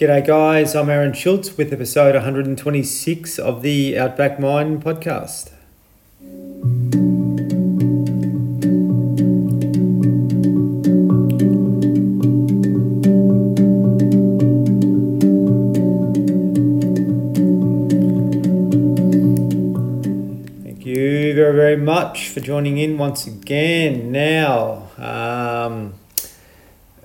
G'day, guys. I'm Aaron Schultz with episode 126 of the Outback Mind podcast. Thank you very, very much for joining in once again. Now,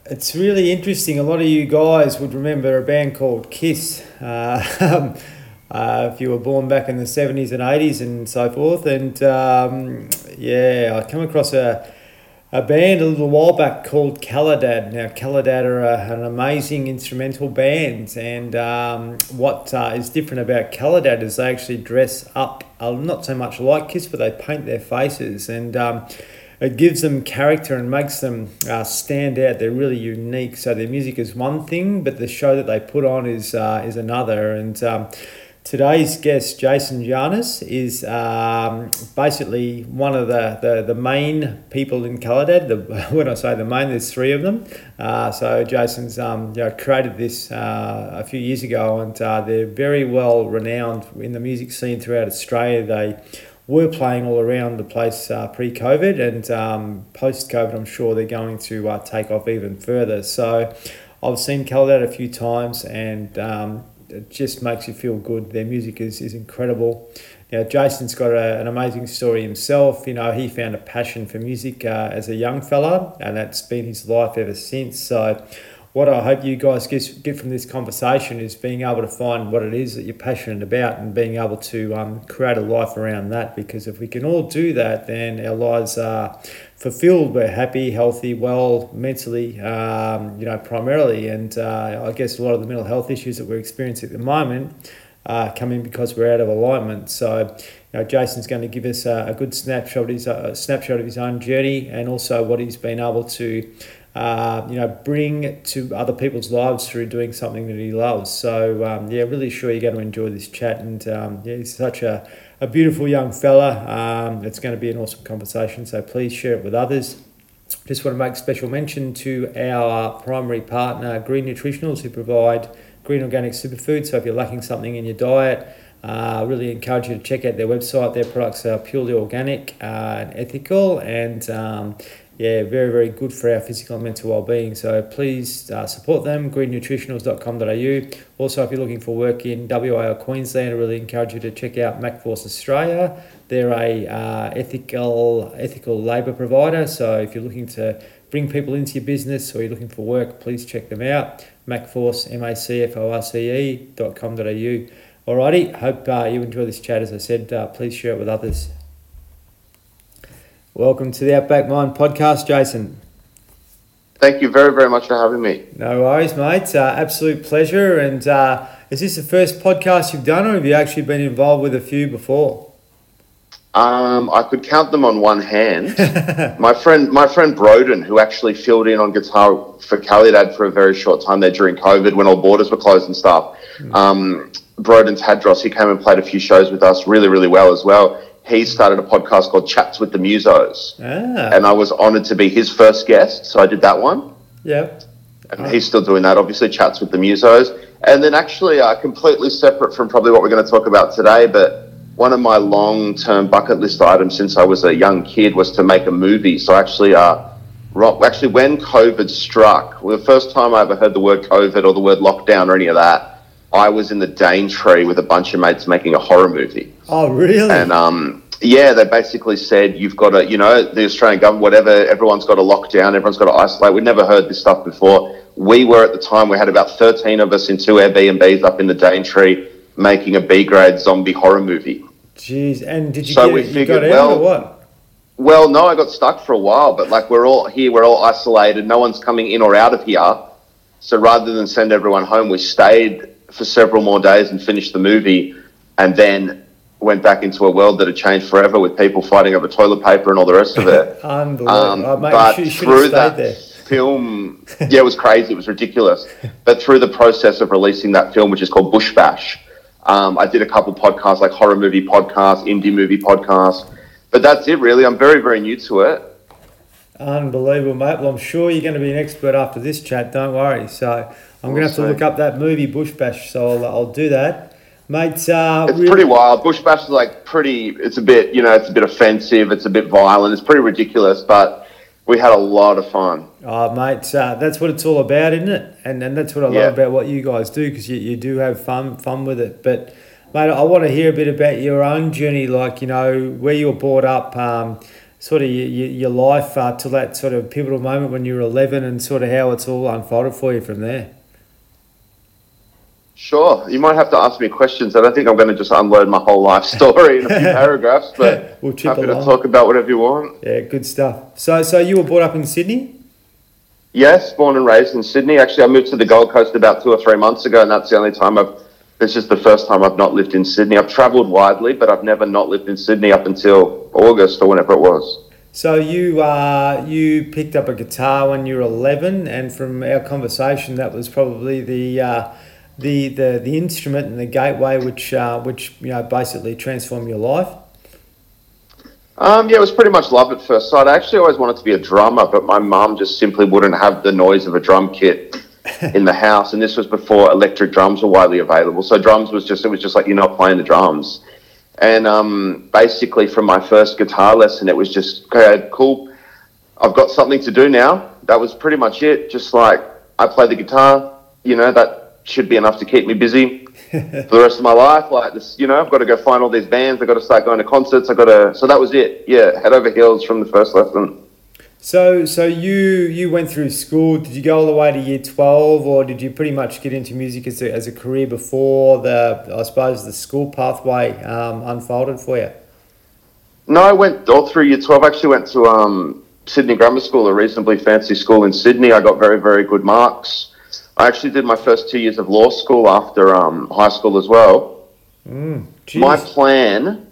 it's really interesting. A lot of you guys would remember a band called Kiss. Uh, uh, if you were born back in the 70s and 80s and so forth. And um, yeah, I come across a, a band a little while back called Kallidad. Now, Kallidad are a, an amazing instrumental band. And um, what uh, is different about Kallidad is they actually dress up, uh, not so much like Kiss, but they paint their faces. And um, it gives them character and makes them uh, stand out. They're really unique. So their music is one thing, but the show that they put on is uh, is another. And um, today's guest, Jason Janus, is um, basically one of the, the, the main people in Kallidad. The, when I say the main, there's three of them. Uh, so Jason's um, you know, created this uh, a few years ago, and uh, they're very well renowned in the music scene throughout Australia. They were playing all around the place uh, pre-COVID and um, post-COVID. I'm sure they're going to uh, take off even further. So I've seen Kallidad a few times, and um, it just makes you feel good. Their music is, is incredible. Now Jason's got a, an amazing story himself. You know, he found a passion for music uh, as a young fella, and that's been his life ever since. So what I hope you guys get, get from this conversation is being able to find what it is that you're passionate about and being able to um, create a life around that. Because if we can all do that, then our lives are fulfilled. We're happy, healthy, well, mentally, um, you know, primarily. And uh, I guess a lot of the mental health issues that we're experiencing at the moment uh, come in because we're out of alignment. So, you know, Jason's going to give us a, a good snapshot his uh, snapshot of his own journey and also what he's been able to uh, you know, bring to other people's lives through doing something that he loves. So, um, yeah, really sure you're going to enjoy this chat. And um, yeah, he's such a, a beautiful young fella. Um, it's going to be an awesome conversation. So please share it with others. Just want to make special mention to our primary partner, Green Nutritionals, who provide green organic superfood. So if you're lacking something in your diet, I uh, really encourage you to check out their website. Their products are purely organic uh, and ethical, and um, yeah, very, very good for our physical and mental well-being. So please uh, support them, greennutritionals.com.au. Also, if you're looking for work in WA or Queensland, I really encourage you to check out MacForce Australia. They're a uh, ethical ethical labour provider. So if you're looking to bring people into your business or you're looking for work, please check them out. MacForce, M-A-C-F-O-R-C-E dot com.au. Alrighty, hope uh, you enjoy this chat. As I said, uh, please share it with others. Welcome to the Outback Mind podcast, Jason. Thank you very, very much for having me. No worries, mate. Uh, absolute pleasure. And uh, is this the first podcast you've done, or have you actually been involved with a few before? Um, I could count them on one hand. my friend, my friend Broden, who actually filled in on guitar for Kallidad for a very short time there during COVID when all borders were closed and stuff. Mm. Um, Broden Tadros, he came and played a few shows with us really, really well as well he started a podcast called Chats with the Musos. Ah. And I was honored to be his first guest. So I did that one. Yeah. And oh. he's still doing that, obviously, Chats with the Musos. And then actually, uh, completely separate from probably what we're going to talk about today, but one of my long term bucket list items since I was a young kid was to make a movie. So actually, uh, actually, when COVID struck, well, the first time I ever heard the word COVID or the word lockdown or any of that, I was in the Daintree with a bunch of mates making a horror movie. Oh, really? And um, yeah, they basically said you've got to, you know, the Australian government, whatever, everyone's got to lock down, everyone's got to isolate. We'd never heard this stuff before. We were at the time, we had about 13 of us in two Airbnbs up in the Daintree making a B grade zombie horror movie. Jeez, and did you so get we it? Figured, you got well, what? Well, no, I got stuck for a while, but like we're all here, we're all isolated, no one's coming in or out of here. So rather than send everyone home, we stayed for several more days and finished the movie, and then went back into a world that had changed forever with people fighting over toilet paper and all the rest of it. Unbelievable. Um, oh, mate, but you should, you through that there. film, yeah, it was crazy. It was ridiculous. but through the process of releasing that film, which is called Bush Bash, um, I did a couple podcasts like horror movie podcasts, indie movie podcasts. But that's it, really. I'm very, very new to it. Unbelievable, mate. Well, I'm sure you're going to be an expert after this chat. Don't worry. So I'm going to have to look up that movie Bush Bash. So I'll, I'll do that, mate. Uh, It's really- pretty wild. Bush Bash is like pretty. It's a bit, you know, it's a bit offensive. It's a bit violent. It's pretty ridiculous, but we had a lot of fun. Oh, mate, uh, that's what it's all about, isn't it? And and that's what I Yeah. love about what you guys do because you, you do have fun fun with it. But mate, I want to hear a bit about your own journey, like you know where you were brought up, um, sort of your, your, your life uh, till that sort of pivotal moment when you were eleven, and sort of how it's all unfolded for you from there. Sure, you might have to ask me questions. I don't think I'm going to just unload my whole life story in a few paragraphs, but We'll chip happy to talk about whatever you want. Yeah, good stuff. So so you were brought up in Sydney. Yes, born and raised in Sydney. Actually, I moved to the Gold Coast about two or three months ago, and that's the only time I've. This is the first time I've not lived in Sydney. I've travelled widely, but I've never not lived in Sydney up until August or whenever it was. So you uh, you picked up a guitar when you were eleven, and from our conversation, that was probably the uh, the, the the instrument and the gateway which uh, which you know basically transformed your life. Um, yeah, it was pretty much love at first sight. I actually always wanted to be a drummer, but my mum just simply wouldn't have the noise of a drum kit in the house. And this was before electric drums were widely available. So drums was just, it was just like, you're not playing the drums. And um, basically, from my first guitar lesson, it was just, okay, cool. I've got something to do now. That was pretty much it. Just like, I play the guitar, you know, that should be enough to keep me busy for the rest of my life. Like this, you know, I've got to go find all these bands. I've got to start going to concerts. I've got to. So that was it. Yeah, head over heels from the first lesson. So so you you went through school. Did you go all the way to year twelve, or did you pretty much get into music as a, as a career before the I suppose the school pathway um, unfolded for you? No, I went all through year twelve. I actually went to um, Sydney Grammar School, a reasonably fancy school in Sydney. I got very very good marks. I actually did my first two years of law school after um, high school as well. Mm, My plan,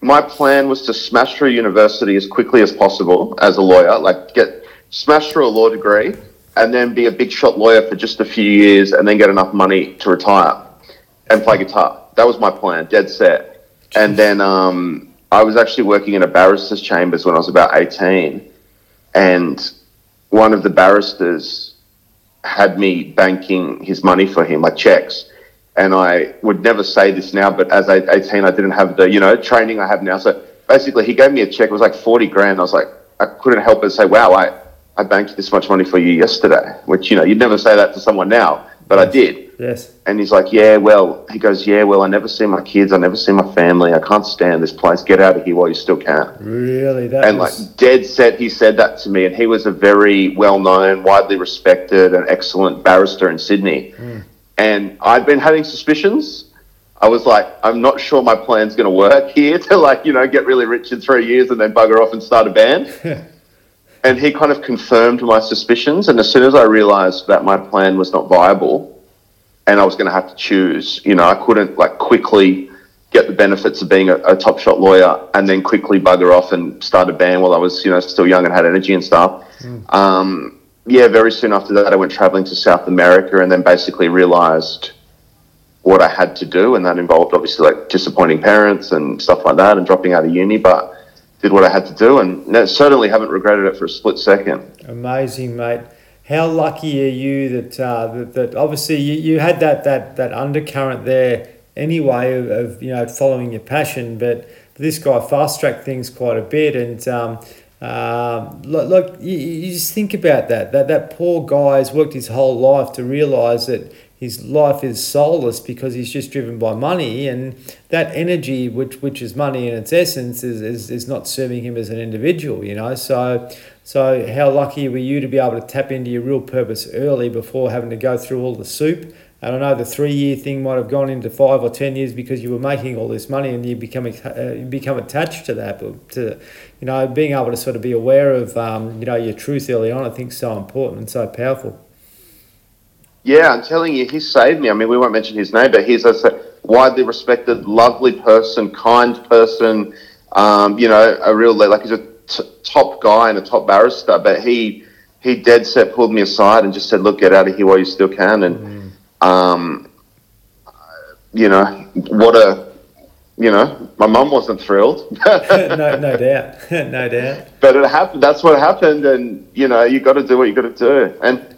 my plan was to smash through university as quickly as possible as a lawyer, like get smash through a law degree, and then be a big shot lawyer for just a few years, and then get enough money to retire and play guitar. That was my plan, dead set. And then um, I was actually working in a barrister's chambers when I was about eighteen, and one of the barristers had me banking his money for him, my checks. And I would never say this now, but as I 18, I didn't have the, you know, training I have now. So basically, he gave me a check. It was like 40 grand. I was like, I couldn't help but say, wow, I, I banked this much money for you yesterday, which, you know, you'd never say that to someone now, but I did. Yes. And he's like, yeah, well, he goes, yeah, well, I never see my kids. I never see my family. I can't stand this place. Get out of here while you still can Really, that and like dead set he said that to me and he was a very well known widely respected and excellent barrister in sydney hmm. and i'd been having suspicions i was like i'm not sure my plan's going to work here to like you know get really rich in three years and then bugger off and start a band and he kind of confirmed my suspicions and as soon as i realized that my plan was not viable and i was going to have to choose you know i couldn't like quickly get the benefits of being a, a top shot lawyer and then quickly bugger off and start a band while I was, you know, still young and had energy and stuff. Um, yeah, very soon after that, I went traveling to South America and then basically realized what I had to do. And that involved obviously like disappointing parents and stuff like that and dropping out of uni, but did what I had to do and certainly haven't regretted it for a split second. Amazing, mate. How lucky are you that uh, that, that obviously you, you had that, that, that undercurrent there anyway of, of you know following your passion, but this guy fast tracked things quite a bit and. Um, um, look, look you, you just think about that. That that poor guy has worked his whole life to realise that his life is soulless because he's just driven by money, and that energy, which which is money in its essence, is, is, is not serving him as an individual. You know, so so how lucky were you to be able to tap into your real purpose early before having to go through all the soup? And I know the three year thing might have gone into five or ten years because you were making all this money and you become uh, you become attached to that. But to you know, being able to sort of be aware of um, you know your truth early on, I think is so important and so powerful. Yeah, I'm telling you, he saved me. I mean, we won't mention his name, but he's a widely respected, lovely person, kind person. Um, you know, a real like he's a t- top guy and a top barrister. But he he dead set pulled me aside and just said, "Look, get out of here while you still can." And um, you know, what a you know, my mum wasn't thrilled. no, no doubt, no doubt. But it happened. That's what happened, and you know, you got to do what you got to do. And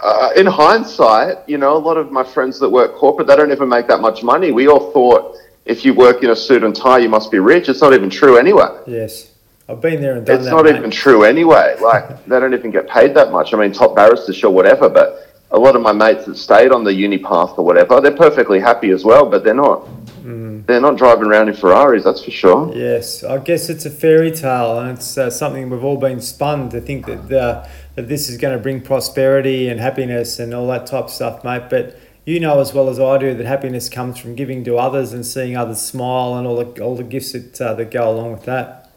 uh, in hindsight, you know, a lot of my friends that work corporate, they don't even make that much money. We all thought if you work in a suit and tie, you must be rich. It's not even true anyway. Yes. I've been there and done it's that. not mate. even true anyway. Like they don't even get paid that much. I mean, top barristers, sure, whatever. But a lot of my mates that stayed on the uni path or whatever, they're perfectly happy as well. But they're not. Mm. They're not driving around in Ferraris. That's for sure. Yes, I guess it's a fairy tale, and it's uh, something we've all been spun to think that uh, that this is going to bring prosperity and happiness and all that type of stuff, mate. But you know as well as I do that happiness comes from giving to others and seeing others smile and all the all the gifts that uh, that go along with that.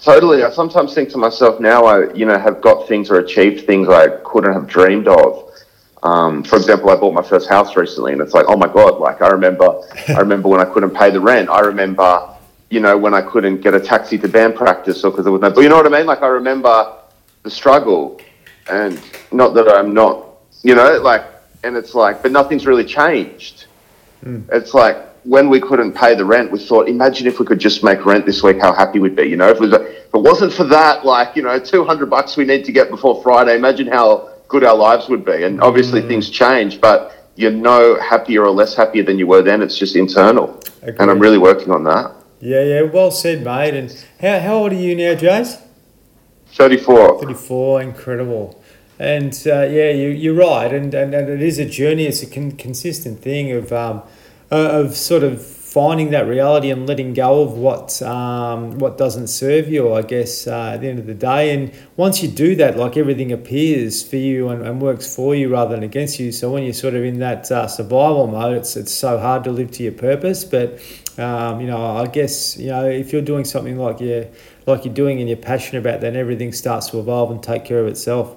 Totally. I sometimes think to myself now, I you know have got things or achieved things I couldn't have dreamed of. Um, for example, I bought my first house recently, and it's like, oh my god! Like I remember, I remember when I couldn't pay the rent. I remember, you know, when I couldn't get a taxi to band practice, or because there was no. But you know what I mean? Like I remember the struggle, and not that I'm not, you know, like, and it's like, but nothing's really changed. It's like when we couldn't pay the rent, we thought, imagine if we could just make rent this week, how happy we'd be. You know, if it, was, if it wasn't for that, like, you know, 200 bucks we need to get before Friday, imagine how good our lives would be. And obviously things change, but you're no happier or less happier than you were then. It's just internal. And I'm really working on that. Yeah, yeah, well said, mate. And how, how old are you now, Jace? 34. 34, incredible. And uh, yeah, you, you're right. And, and, and it is a journey, it's a con- consistent thing of, um, of sort of finding that reality and letting go of what, um, what doesn't serve you, I guess, uh, at the end of the day. And once you do that, like everything appears for you and, and works for you rather than against you. So when you're sort of in that uh, survival mode, it's, it's so hard to live to your purpose. But, um, you know, I guess, you know, if you're doing something like you're, like you're doing and you're passionate about, then everything starts to evolve and take care of itself.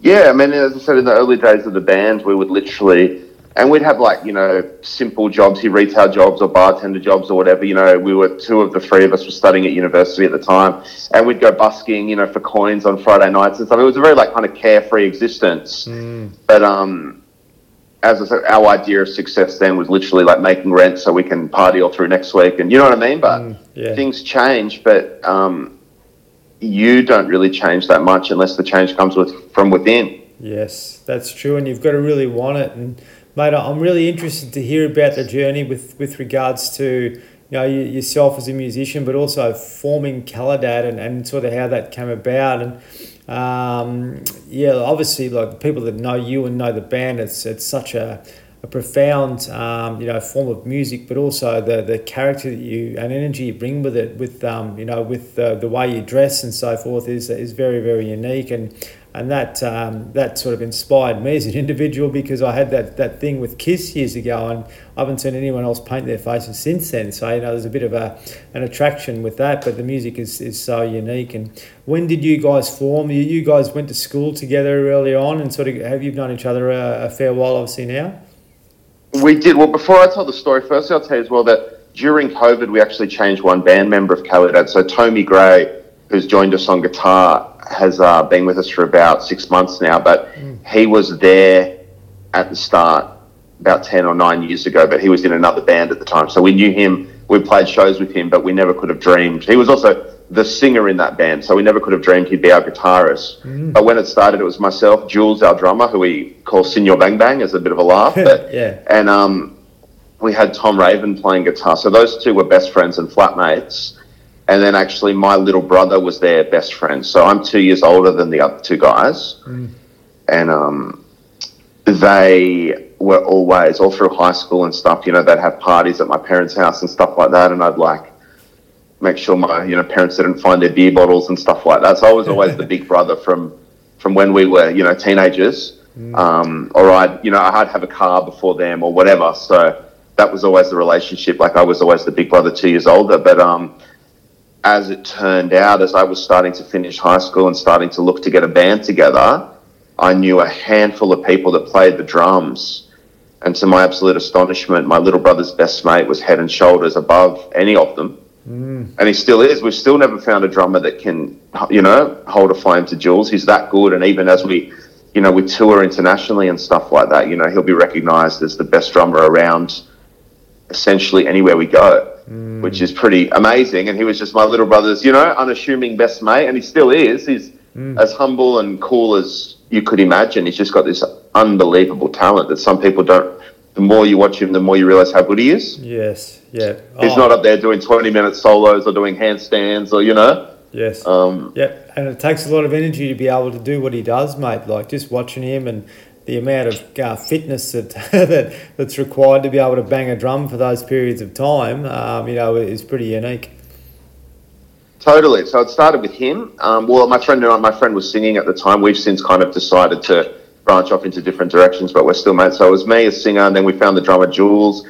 Yeah, I mean, as I said, in the early days of the band, we would literally, and we'd have like, you know, simple jobs here, retail jobs or bartender jobs or whatever. You know, we were two of the three of us were studying at university at the time, and we'd go busking, you know, for coins on Friday nights and stuff. It was a very like kind of carefree existence. But um, as I said, our idea of success then was literally like making rent so we can party all through next week, and you know what I mean. But yeah. things change, but um, you don't really change that much unless the change comes with from within. Yes, that's true, and you've got to really want it. And mate, I'm really interested to hear about the journey with with regards to you know yourself as a musician, but also forming Kallidad and, and sort of how that came about. And um, yeah, obviously, like people that know you and know the band, it's it's such a a profound, um, you know, form of music, but also the, the character that you and energy you bring with it, with um, you know, with the, the way you dress and so forth, is is very very unique, and and that um, that sort of inspired me as an individual because I had that, that thing with Kiss years ago, and I haven't seen anyone else paint their faces since then. So you know, there's a bit of a an attraction with that, but the music is, is so unique. And when did you guys form? You, you guys went to school together early on, and sort of have you known each other a, a fair while, obviously now. We did well. Before I tell the story, firstly, I'll tell you as well that during COVID, we actually changed one band member of Kallidad. So Tommy Gray, who's joined us on guitar, has uh, been with us for about six months now. But he was there at the start about ten or nine years ago. But he was in another band at the time, so we knew him. We played shows with him, but we never could have dreamed. He was also the singer in that band, so we never could have dreamed he'd be our guitarist. But when it started, it was myself, Jules, our drummer, who we call Senor Bang Bang, as a bit of a laugh. But Yeah. and um, we had Tom Raven playing guitar. So those two were best friends and flatmates. And then actually, my little brother was their best friend. So I'm two years older than the other two guys. And um, they were always, all through high school and stuff, you know, they'd have parties at my parents' house and stuff like that. And I'd like make sure my, you know, parents didn't find their beer bottles and stuff like that. So I was always the big brother from, from when we were, you know, teenagers. Um, or I'd, you know, I'd have a car before them or whatever. So that was always the relationship. Like I was always the big brother, two years older. But um, as it turned out, as I was starting to finish high school and starting to look to get a band together, I knew a handful of people that played the drums. And to my absolute astonishment, my little brother's best mate was head and shoulders above any of them. Mm. And he still is. We've still never found a drummer that can, you know, hold a flame to Jules. He's that good. And even as we, you know, we tour internationally and stuff like that, you know, he'll be recognized as the best drummer around essentially anywhere we go, mm. which is pretty amazing. And he was just my little brother's, you know, unassuming best mate, and he still is. He's mm. as humble and cool as you could imagine. He's just got this unbelievable talent that some people don't. The more you watch him, the more you realize how good he is. Yes, yeah. He's oh. not up there doing twenty-minute solos or doing handstands or you know. Yes. Um, yeah, and it takes a lot of energy to be able to do what he does, mate. Like just watching him and the amount of uh, fitness that, that that's required to be able to bang a drum for those periods of time, um, you know, is pretty unique. Totally. So it started with him. Um, well, my friend and I, my friend was singing at the time. We've since kind of decided to branch off into different directions, but we're still mates. So it was me, a singer, and then we found the drummer Jules.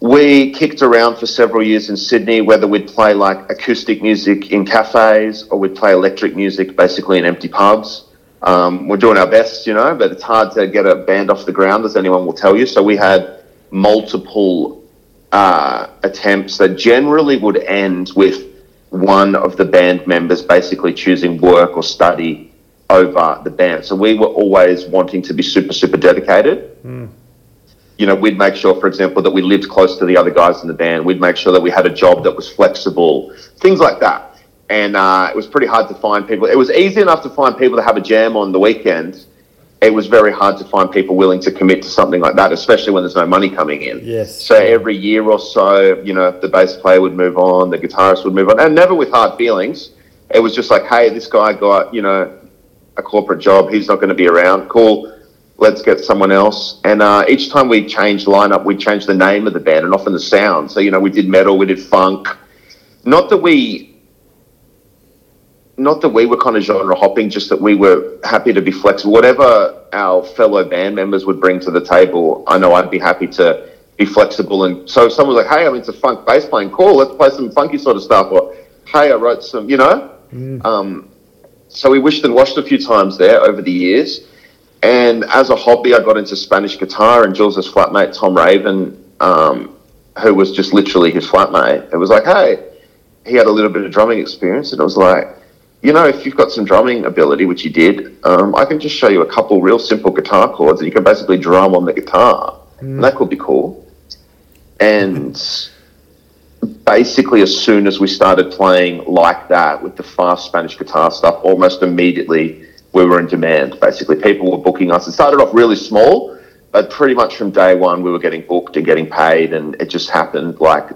We kicked around for several years in Sydney, whether we'd play like acoustic music in cafes or we'd play electric music basically in empty pubs. Um, we're doing our best, you know, but it's hard to get a band off the ground, as anyone will tell you. So we had multiple uh, attempts that generally would end with one of the band members basically choosing work or study over the band. So we were always wanting to be super, super dedicated. Mm. You know, we'd make sure, for example, that we lived close to the other guys in the band. We'd make sure that we had a job that was flexible, things like that and uh, it was pretty hard to find people. It was easy enough to find people to have a jam on the weekend. It was very hard to find people willing to commit to something like that, especially when there's no money coming in. Yes. So every year or so, you know, the bass player would move on, the guitarist would move on, and never with hard feelings. It was just like, hey, this guy got, you know, a corporate job. He's not going to be around. Cool. Let's get someone else. And uh, each time we changed lineup, we changed the name of the band and often the sound. So, you know, we did metal, we did funk. Not that we not that we were kind of genre hopping, just that we were happy to be flexible. Whatever our fellow band members would bring to the table, I know I'd be happy to be flexible. And so if someone was like, hey, I'm into funk bass playing, cool, let's play some funky sort of stuff. Or, hey, I wrote some, you know? Mm. Um, so we wished and washed a few times there over the years. And as a hobby, I got into Spanish guitar, and Jules' flatmate, Tom Raven, um, who was just literally his flatmate, it was like, hey, he had a little bit of drumming experience, and it was like, you know, if you've got some drumming ability, which you did, um, I can just show you a couple real simple guitar chords and you can basically drum on the guitar. Mm. That could be cool. And basically, as soon as we started playing like that with the fast Spanish guitar stuff, almost immediately we were in demand. Basically, people were booking us. It started off really small, but pretty much from day one, we were getting booked and getting paid. And it just happened like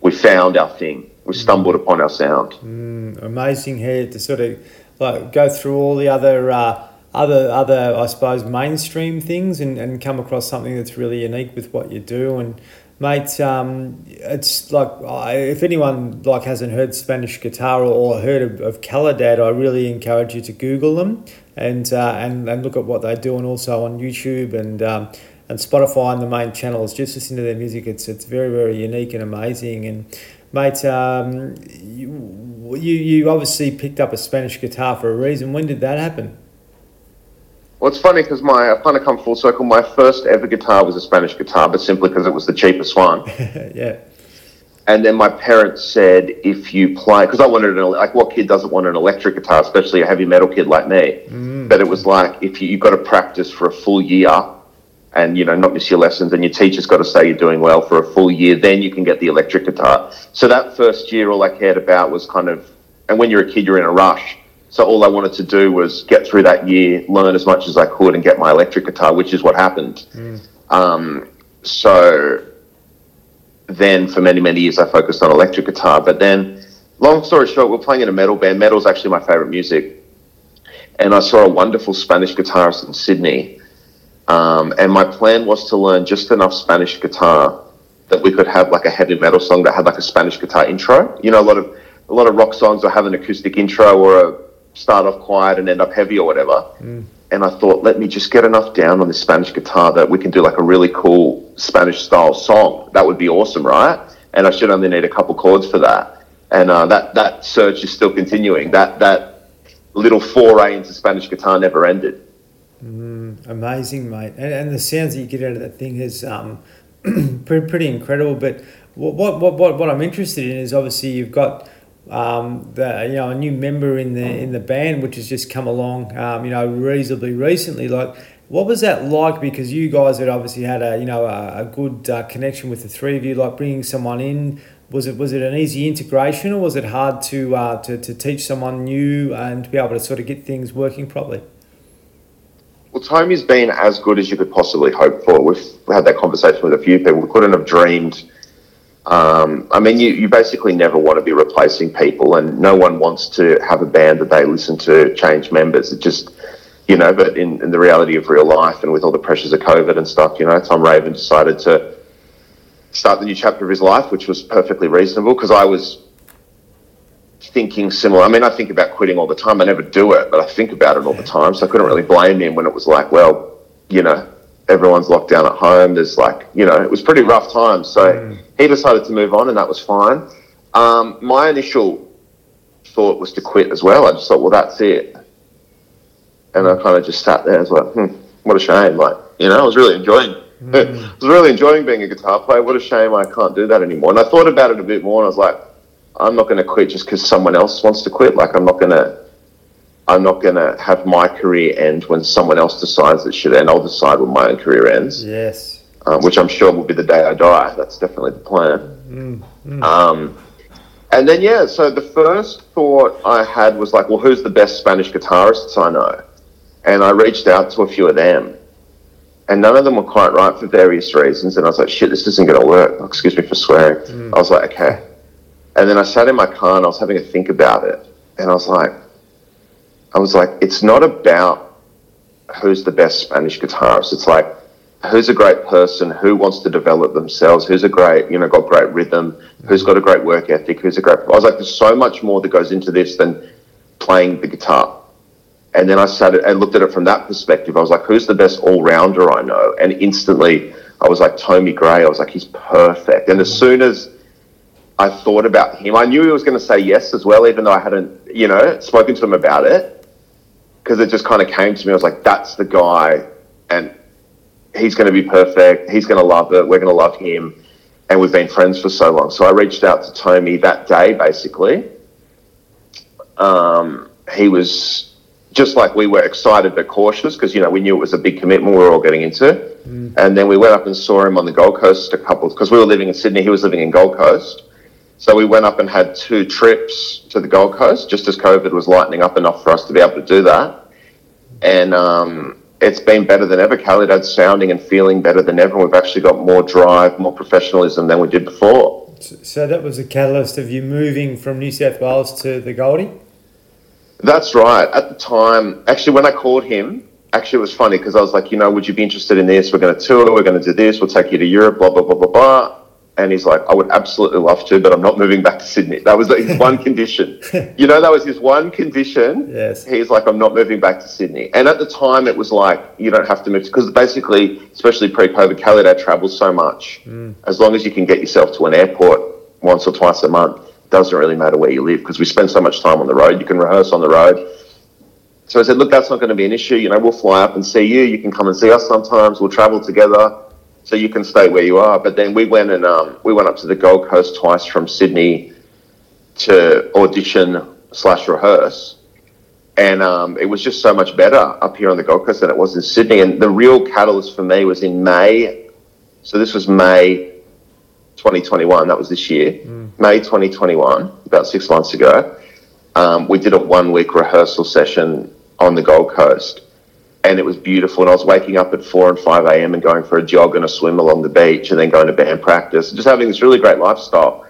we found our thing we stumbled upon our sound. Mm, amazing here to sort of like go through all the other uh, other other I suppose mainstream things and, and come across something that's really unique with what you do. And mate um, it's like if anyone like hasn't heard Spanish guitar or heard of, of Kallidad I really encourage you to Google them and uh, and and look at what they do and also on YouTube and um, and Spotify and the main channels. Just listen to their music. It's it's very very unique and amazing. And Mate, um, you, you obviously picked up a Spanish guitar for a reason. When did that happen? Well, it's funny because my I've kind of come full circle. My first ever guitar was a Spanish guitar, but simply because it was the cheapest one. yeah. And then my parents said, if you play, because I wanted an like, what kid doesn't want an electric guitar, especially a heavy metal kid like me? Mm. But it was like, if you, you've got to practice for a full year and you know not miss your lessons and your teacher's got to say you're doing well for a full year then you can get the electric guitar. So that first year all i cared about was kind of and when you're a kid you're in a rush. So all i wanted to do was get through that year learn as much as i could and get my electric guitar which is what happened. Mm. um, so then for many many years i focused on electric guitar. But then long story short we're playing in a metal band. Metal's actually my favorite music. And i saw a wonderful spanish guitarist in sydney um, and my plan was to learn just enough Spanish guitar that we could have like a heavy metal song that had like a Spanish guitar intro. You know, a lot of a lot of rock songs will have an acoustic intro or a start off quiet and end up heavy or whatever. Mm. And I thought, let me just get enough down on this Spanish guitar that we can do like a really cool Spanish style song. That would be awesome, right? And I should only need a couple chords for that. And uh, that that search is still continuing. That that little foray into Spanish guitar never ended. Mm, amazing, mate. And, and the sounds that you get out of that thing is um, pretty, pretty incredible. But what, what, what, what I'm interested in is obviously you've got um, the you know a new member in the in the band which has just come along um, you know reasonably recently like What was that like? Because you guys had obviously had a you know a, a good uh, connection with the three of you. Like bringing someone in, was it was it an easy integration, or was it hard to uh, to to teach someone new and to be able to sort of get things working properly? Well, Tommy's been as good as you could possibly hope for. We've had that conversation with a few people. We couldn't have dreamed. Um, I mean, you, you basically never want to be replacing people, and no one wants to have a band that they listen to change members. It just, you know, but in, in the reality of real life and with all the pressures of COVID and stuff, you know, Tom Raven decided to start the new chapter of his life, which was perfectly reasonable because I was thinking similar. I mean, I think about quitting all the time. I never do it, but I think about it all the time. So I couldn't really blame him when it was like, well, you know, everyone's locked down at home. There's like, you know, it was pretty rough times. So mm. he decided to move on, and that was fine. Um, my initial thought was to quit as well. I just thought, well, that's it. And I kind of just sat there. I was like, hmm, what a shame. Like, you know, I was really enjoying. Mm. I was really enjoying being a guitar player. What a shame I can't do that anymore. And I thought about it a bit more, and I was like, I'm not going to quit just because someone else wants to quit. Like I'm not going to, I'm not going to have my career end when someone else decides it should end. I'll decide when my own career ends. Yes. Um, which I'm sure will be the day I die. That's definitely the plan. Mm, mm. Um, and then yeah, so the first thought I had was like, well, who's the best Spanish guitarists I know? And I reached out to a few of them, and none of them were quite right for various reasons. And I was like, shit, this isn't going to work. Excuse me for swearing. Mm. I was like, okay, and then I sat in my car and I was having a think about it. And I was like, I was like, it's not about who's the best Spanish guitarist. It's like, who's a great person, who wants to develop themselves, who's a great, you know, got great rhythm, who's got a great work ethic, who's a great. I was like, there's so much more that goes into this than playing the guitar. And then I sat and looked at it from that perspective. I was like, who's the best all rounder I know? And instantly I was like, Tommy Gray. I was like, he's perfect. And as soon as I thought about him. I knew he was going to say yes as well, even though I hadn't, you know, spoken to him about it. Because it just kind of came to me. I was like, that's the guy. And he's going to be perfect. He's going to love it. We're going to love him. And we've been friends for so long. So I reached out to Tommy that day, basically. Um, he was just like we were excited but cautious because, you know, we knew it was a big commitment we were all getting into. Mm. And then we went up and saw him on the Gold Coast a couple, because we were living in Sydney. He was living in Gold Coast. So we went up and had two trips to the Gold Coast just as COVID was lightening up enough for us to be able to do that. And um, it's been better than ever. Kallidad's sounding and feeling better than ever. We've actually got more drive, more professionalism than we did before. So that was a catalyst of you moving from New South Wales to the Goldie? That's right. At the time, actually, when I called him, actually, it was funny because I was like, you know, would you be interested in this? We're going to tour, we're going to do this, we'll take you to Europe, blah, blah, blah, blah, blah. And he's like, I would absolutely love to, but I'm not moving back to Sydney. That was his one condition. You know, that was his one condition. Yes. He's like, I'm not moving back to Sydney. And at the time, it was like, you don't have to move because basically, especially pre-COVID, Kallidad travels so much. Mm. As long as you can get yourself to an airport once or twice a month, doesn't really matter where you live because we spend so much time on the road. You can rehearse on the road. So I said, look, that's not going to be an issue. You know, we'll fly up and see you. You can come and see us sometimes. We'll travel together so you can stay where you are. But then we went and um, we went up to the Gold Coast twice from Sydney to audition slash rehearse, and um, it was just so much better up here on the Gold Coast than it was in Sydney. And the real catalyst for me was in May. So this was May 2021. That was this year, mm. May 2021, about six months ago. Um, we did a one week rehearsal session on the Gold Coast and it was beautiful. And I was waking up at 4 and 5 a.m. and going for a jog and a swim along the beach and then going to band practice, just having this really great lifestyle.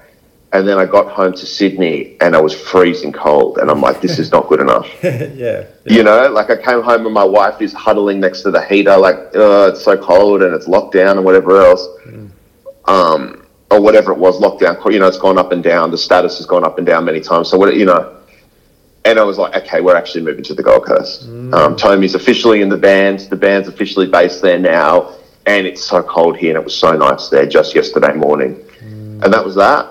And then I got home to Sydney and I was freezing cold. And I'm like, this is not good enough. yeah, yeah, You know, like I came home and my wife is huddling next to the heater, like, oh, it's so cold and it's locked down and whatever else. Mm. Um, or whatever it was, lockdown, you know, it's gone up and down. The status has gone up and down many times. So, what, you know, and I was like, okay, we're actually moving to the Gold Coast. Mm. Um, Tommy's officially in the band. The band's officially based there now, and it's so cold here, and it was so nice there just yesterday morning, mm. and that was that.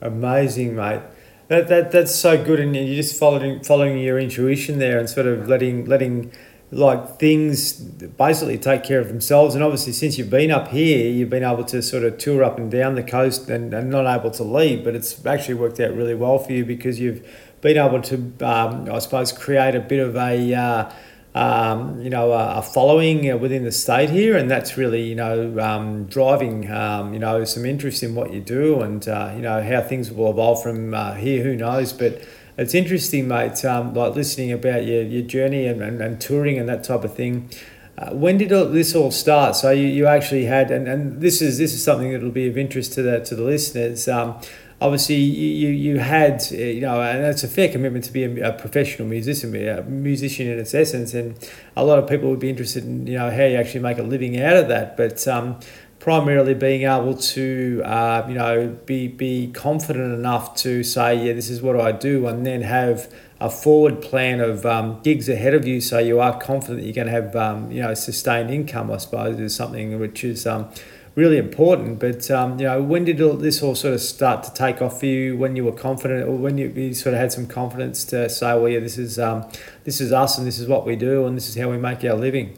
Amazing, mate. That, that that's so good, and you're just following following your intuition there, and sort of letting letting like things basically take care of themselves. And obviously, since you've been up here, you've been able to sort of tour up and down the coast and, and not able to leave. But it's actually worked out really well for you because you've been able to, um, I suppose, create a bit of a, uh, um, you know, a, a following uh, within the state here, and that's really, you know, um, driving, um, you know, some interest in what you do and, uh, you know, how things will evolve from uh, here, who knows. But it's interesting, mate, um, like listening about your, your journey and, and, and touring and that type of thing. Uh, when did this all start? So you, you actually had, and, and this is this is something that will be of interest to the to the listeners. Um, obviously you, you you had uh, you know and it's a fair commitment to be a, a, professional musician a musician in its essence and a lot of people would be interested in you know how you actually make a living out of that. But um, primarily being able to uh, you know be be confident enough to say yeah this is what I do and then have a forward plan of um, gigs ahead of you so you are confident you're going to have um, you know sustained income I suppose is something which is um, really important. But um, you know, when did all, this all sort of start to take off for you? When you were confident, or when you, you sort of had some confidence to say, "Well, yeah, this is um, this is us, and this is what we do, and this is how we make our living."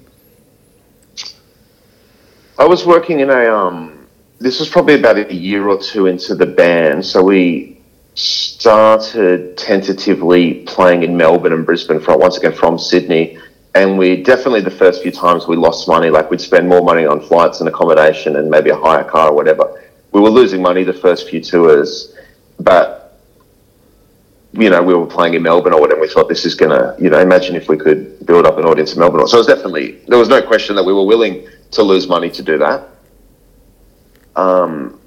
I was working in a. Um, this was probably about a year or two into the band, so we started tentatively playing in Melbourne and Brisbane. For once again from Sydney and we definitely the first few times we lost money like we'd spend more money on flights and accommodation and maybe a hire car or whatever. We were losing money the first few tours but you know we were playing in melbourne or whatever. We thought this is gonna you know imagine if we could build up an audience in melbourne. So it was definitely there was no question that we were willing to lose money to do that. Um,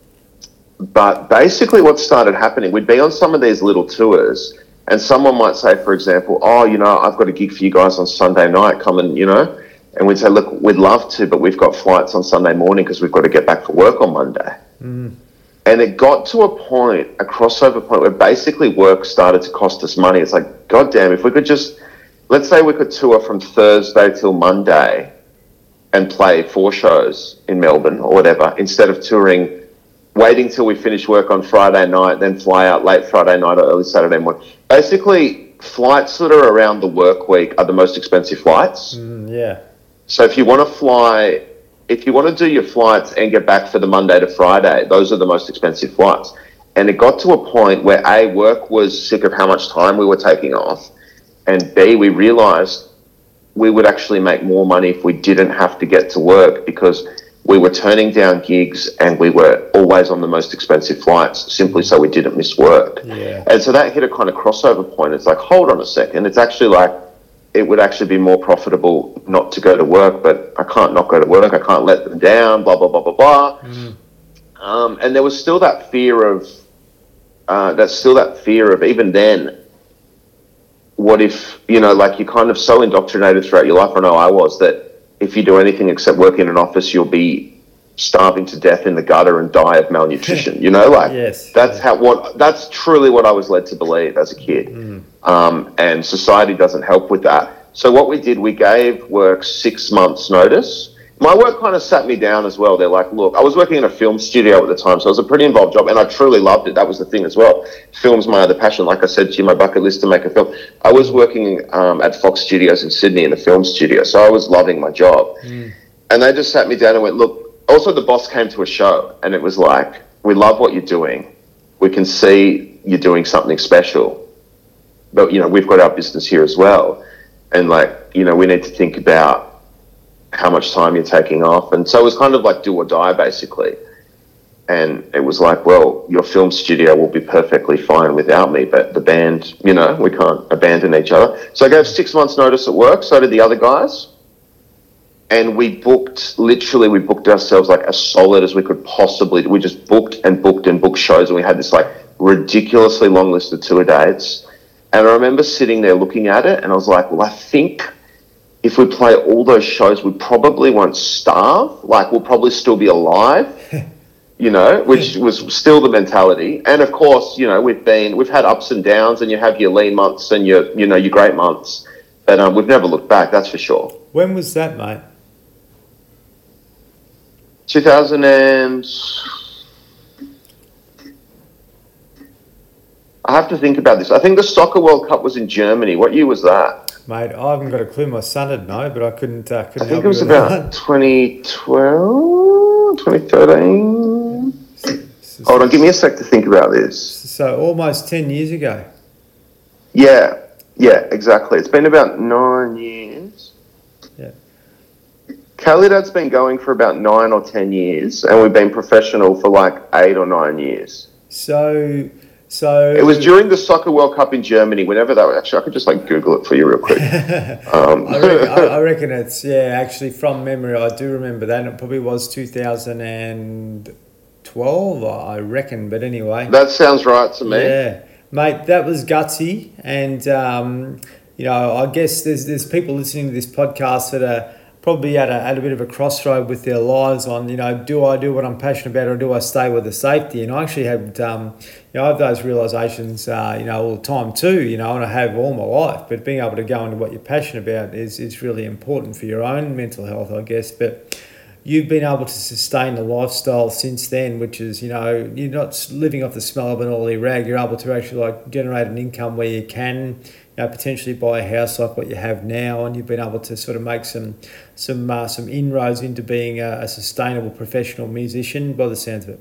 but basically what started happening we'd be on some of these little tours and someone might say, for example, oh, you know, I've got a gig for you guys on Sunday night. Come and, you know, and we'd say, look, we'd love to, but we've got flights on Sunday morning because we've got to get back for work on Monday. Mm. And it got to a point, a crossover point, where basically work started to cost us money. It's like, God damn, if we could just, let's say we could tour from Thursday till Monday and play four shows in Melbourne or whatever, instead of touring waiting till we finish work on Friday night, then fly out late Friday night or early Saturday morning. Basically, flights that are around the work week are the most expensive flights. Mm, yeah. So if you want to fly, if you want to do your flights and get back for the Monday to Friday, those are the most expensive flights. And it got to a point where A, work was sick of how much time we were taking off, and B, we realized we would actually make more money if we didn't have to get to work because we were turning down gigs and we were always on the most expensive flights simply so we didn't miss work. Yeah. And so that hit a kind of crossover point. It's like, hold on a second. It's actually like, it would actually be more profitable not to go to work, but I can't not go to work. I can't let them down, blah, blah, blah, blah, blah. Mm. Um, and there was still that fear of, uh, that's still that fear of even then, what if, you know, like you're kind of so indoctrinated throughout your life, I know I was, that if you do anything except work in an office, you'll be starving to death in the gutter and die of malnutrition. you know, like yes, that's how what that's truly what I was led to believe as a kid. Mm. Um, and society doesn't help with that. So what we did, we gave work six months notice my work kind of sat me down as well. They're like, look, I was working in a film studio at the time, so it was a pretty involved job, and I truly loved it. That was the thing as well. Film's my other passion. Like I said to you, my bucket list to make a film. I was working um, at Fox Studios in Sydney in a film studio, so I was loving my job. Mm. And they just sat me down and went, look. Also, the boss came to a show, and it was like, we love what you're doing. We can see you're doing something special, but you know, we've got our business here as well, and like, you know, we need to think about how much time you're taking off. And so it was kind of like do or die, basically. And it was like, well, your film studio will be perfectly fine without me, but the band, you know, we can't abandon each other. So I gave six months' notice at work, so did the other guys. And we booked, literally, we booked ourselves like as solid as we could possibly. We just booked and booked and booked shows, and we had this like ridiculously long list of tour dates. And I remember sitting there looking at it, and I was like, well, I think if we play all those shows, we probably won't starve. Like we'll probably still be alive. you know, which was still the mentality. And of course, you know, we've been we've had ups and downs, and you have your lean months and your you know your great months. But um, we've never looked back. That's for sure. When was that, mate? 2000 and I have to think about this. I think the Soccer World Cup was in Germany. What year was that? Mate, I haven't got a clue. My son would know, but I couldn't. Uh, couldn't I think it was about 2012, 2013. So, Hold on, give me a sec to think about this. So almost ten years ago. Yeah, yeah, exactly. It's been about nine years. Yeah. Kallidad's been going for about nine or ten years, and we've been professional for like eight or nine years. So, so It was during the Soccer World Cup in Germany. Whenever that was, actually, I could just like Google it for you real quick. Um, I reckon, I, I reckon it's yeah. Actually, from memory, I do remember that. and It probably was two thousand and twelve. I reckon. But anyway, that sounds right to me. yeah, mate, that was gutsy, and um, you know, I guess there's there's people listening to this podcast that are probably at a, at a bit of a crossroad with their lives on, you know, do I do what I'm passionate about or do I stay with the safety? And I actually had, um, you know, I have those realizations, uh, you know, all the time too, you know, and I have all my life. But being able to go into what you're passionate about is, is really important for your own mental health, I guess. But you've been able to sustain the lifestyle since then, which is, you know, you're not living off the smell of an oily rag. You're able to actually like generate an income where you can, you know, potentially buy a house like what you have now, and you've been able to sort of make some some uh, some inroads into being a, a sustainable professional musician by the sounds of it.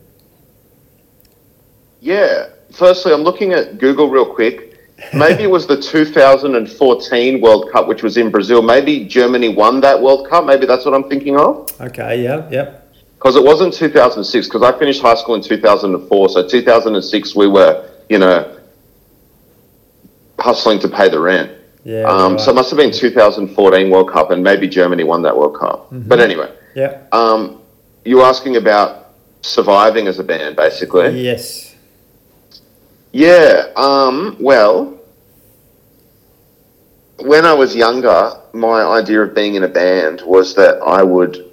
Yeah. Firstly, I'm looking at Google real quick. Maybe it was the 2014 World Cup, which was in Brazil. Maybe Germany won that World Cup. Maybe that's what I'm thinking of. Okay, yeah, yeah. Because it wasn't 2006, because I finished high school in 2004. So 2006, we were, you know, hustling to pay the rent. Yeah. Um, right. So it must have been 2014 World Cup, and maybe Germany won that World Cup. Mm-hmm. But anyway, yeah. um, you were asking about surviving as a band, basically. Yes. Yeah. Um, well, when I was younger, my idea of being in a band was that I would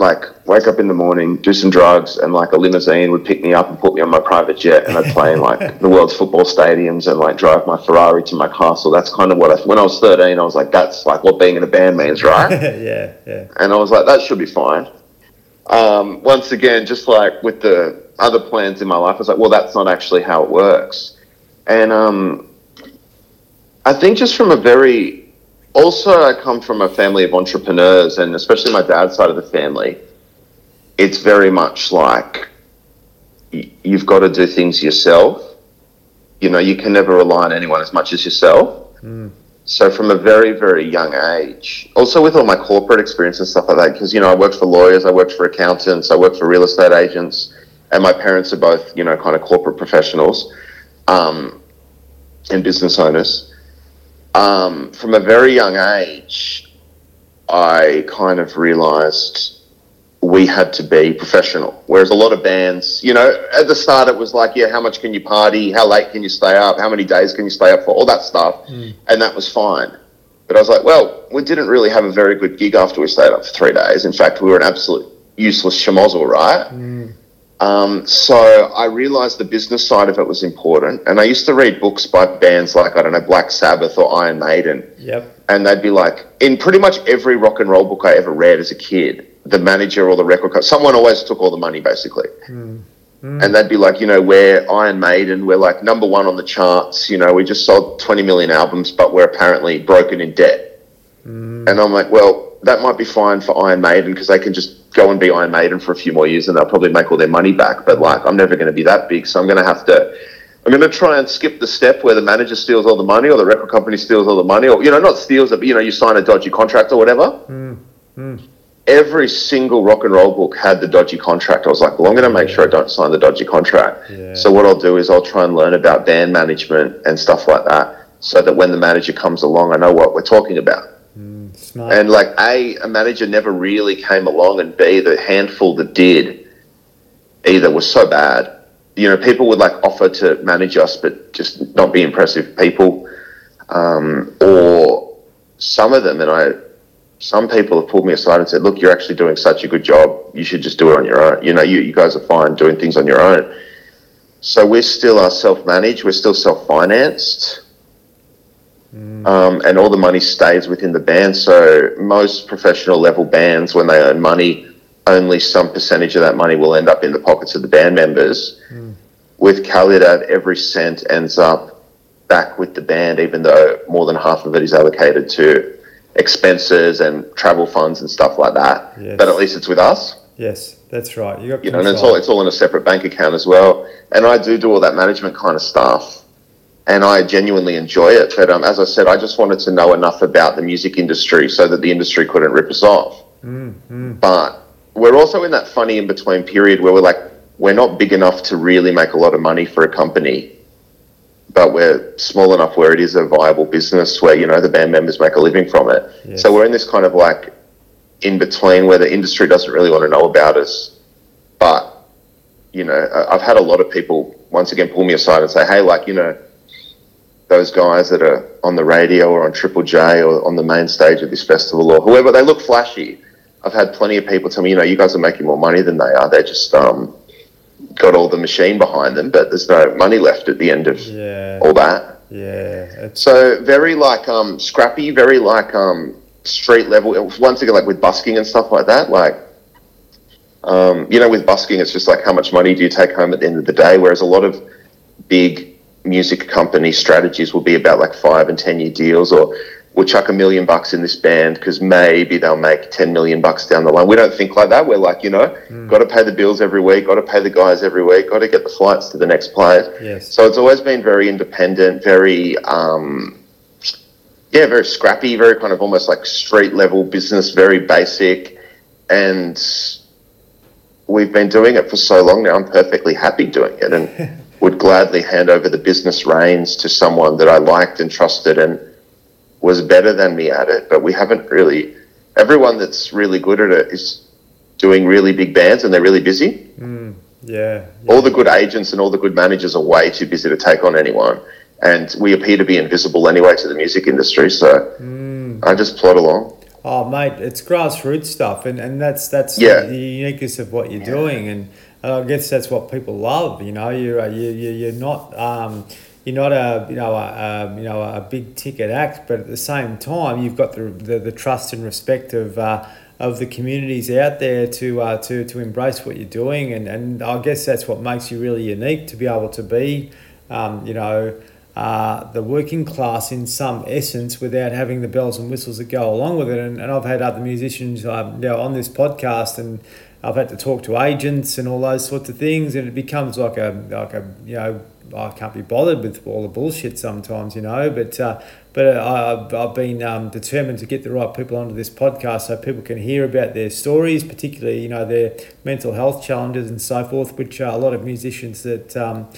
like wake up in the morning, do some drugs, and like a limousine would pick me up and put me on my private jet, and I'd play in like the world's football stadiums and like drive my Ferrari to my castle. That's kind of what I. When I was thirteen, I was like, that's like what being in a band means, right? yeah, yeah. and I was like, that should be fine. Um, once again, just like with the other plans in my life, I was like, well, that's not actually how it works. And um, I think just from a very, also, I come from a family of entrepreneurs, and especially my dad's side of the family, it's very much like y- you've got to do things yourself. You know, you can never rely on anyone as much as yourself. So from a very, very young age, also with all my corporate experience and stuff like that, because, you know, I worked for lawyers, I worked for accountants, I worked for real estate agents, and my parents are both, you know, kind of corporate professionals um, and business owners. Um, from a very young age, I kind of realized we had to be professional. Whereas a lot of bands, you know, at the start it was like, yeah, how much can you party? How late can you stay up? How many days can you stay up for? All that stuff. And that was fine. But I was like, well, we didn't really have a very good gig after we stayed up for three days. In fact, we were an absolute useless schmozzle, right? Um, so I realized the business side of it was important. And I used to read books by bands like, I don't know, Black Sabbath or Iron Maiden Yep. and they'd be like, in pretty much every rock and roll book I ever read as a kid, the manager or the record co- someone always took all the money basically. And they'd be like, you know, we're Iron Maiden, we're like number one on the charts, you know, we just sold 20 million albums, but we're apparently broken in debt. And I'm like, well, that might be fine for Iron Maiden because they can just go and be Iron Maiden for a few more years and they'll probably make all their money back. But like, I'm never going to be that big, so I'm going to have to. I'm going to try and skip the step where the manager steals all the money or the record company steals all the money, or you know, not steals it, but you know, you sign a dodgy contract or whatever. Mm, mm. Every single rock and roll book had the dodgy contract. I was like, well, I'm going to make sure I don't sign the dodgy contract. Yeah. So what I'll do is I'll try and learn about band management and stuff like that, so that when the manager comes along, I know what we're talking about. Smart. And like A, a manager never really came along, and B, the handful that did either was so bad. You know, people would like offer to manage us, but just not be impressive people. Um, or some of them, and I, some people have pulled me aside and said, "Look, you're actually doing such a good job. You should just do it on your own. You know, you, you guys are fine doing things on your own." So we're still are self-managed. We're still self-financed um, and all the money stays within the band. So most professional level bands, when they earn money, only some percentage of that money will end up in the pockets of the band members. With Kallidad, every cent ends up back with the band, even though more than half of it is allocated to expenses and travel funds and stuff like that. Yes. But at least it's with us yes, that's right. You got you know, and it's all it's all in a separate bank account as well. And I do do all that management kind of stuff, and I genuinely enjoy it. But um, as I said, I just wanted to know enough about the music industry so that the industry couldn't rip us off. But we're also in that funny in between period where we're like, we're not big enough to really make a lot of money for a company, but we're small enough where it is a viable business where, you know, the band members make a living from it. Yes. So we're in this kind of like in between where the industry doesn't really want to know about us. But, you know, I've had a lot of people once again pull me aside and say, hey, like, you know, those guys that are on the radio or on Triple J or on the main stage of this festival or whoever, they look flashy. I've had plenty of people tell me, you know, you guys are making more money than they are. They're just um, got all the machine behind them, but there's no money left at the end of Yeah. all that. Yeah. It's, So very like um, scrappy, very like um, street level. Once again, like with busking and stuff like that, like. Um, you know, with busking, it's just like how much money do you take home at the end of the day? Whereas a lot of big music company strategies will be about like five and ten year deals, or we'll chuck a million bucks in this band because maybe they'll make ten million bucks down the line. We don't think like that. We're like, you know, got to pay the bills every week, got to pay the guys every week, got to get the flights to the next place. yes. So it's always been very independent, very um, yeah, very scrappy, very kind of almost like street level business, very basic, and we've been doing it for so long now. I'm perfectly happy doing it, and would gladly hand over the business reins to someone that I liked and trusted and was better than me at it. But we haven't really. Everyone that's really good at it is doing really big bands, and they're really busy mm, yeah. all the good agents and all the good managers are way too busy to take on anyone. And we appear to be invisible anyway to the music industry. So mm. I just plod along. Oh, mate, it's grassroots stuff, and, and that's that's Yeah. the uniqueness of what you're doing, and I guess that's what people love. You know, you're you you you're not um, you're not a you know a, a you know a big ticket act, but at the same time, you've got the the, the trust and respect of. Uh, of the communities out there to uh, to to embrace what you're doing, and, and I guess that's what makes you really unique to be able to be, um, you know, uh, the working class in some essence without having the bells and whistles that go along with it. And, and I've had other musicians um, you know, on this podcast, and I've had to talk to agents and all those sorts of things, and it becomes like a like a you know I can't be bothered with all the bullshit sometimes, you know. But uh, but I, I've, I've been um, determined to get the right people onto this podcast so people can hear about their stories, particularly you know their mental health challenges and so forth, which uh, a lot of musicians that. Um,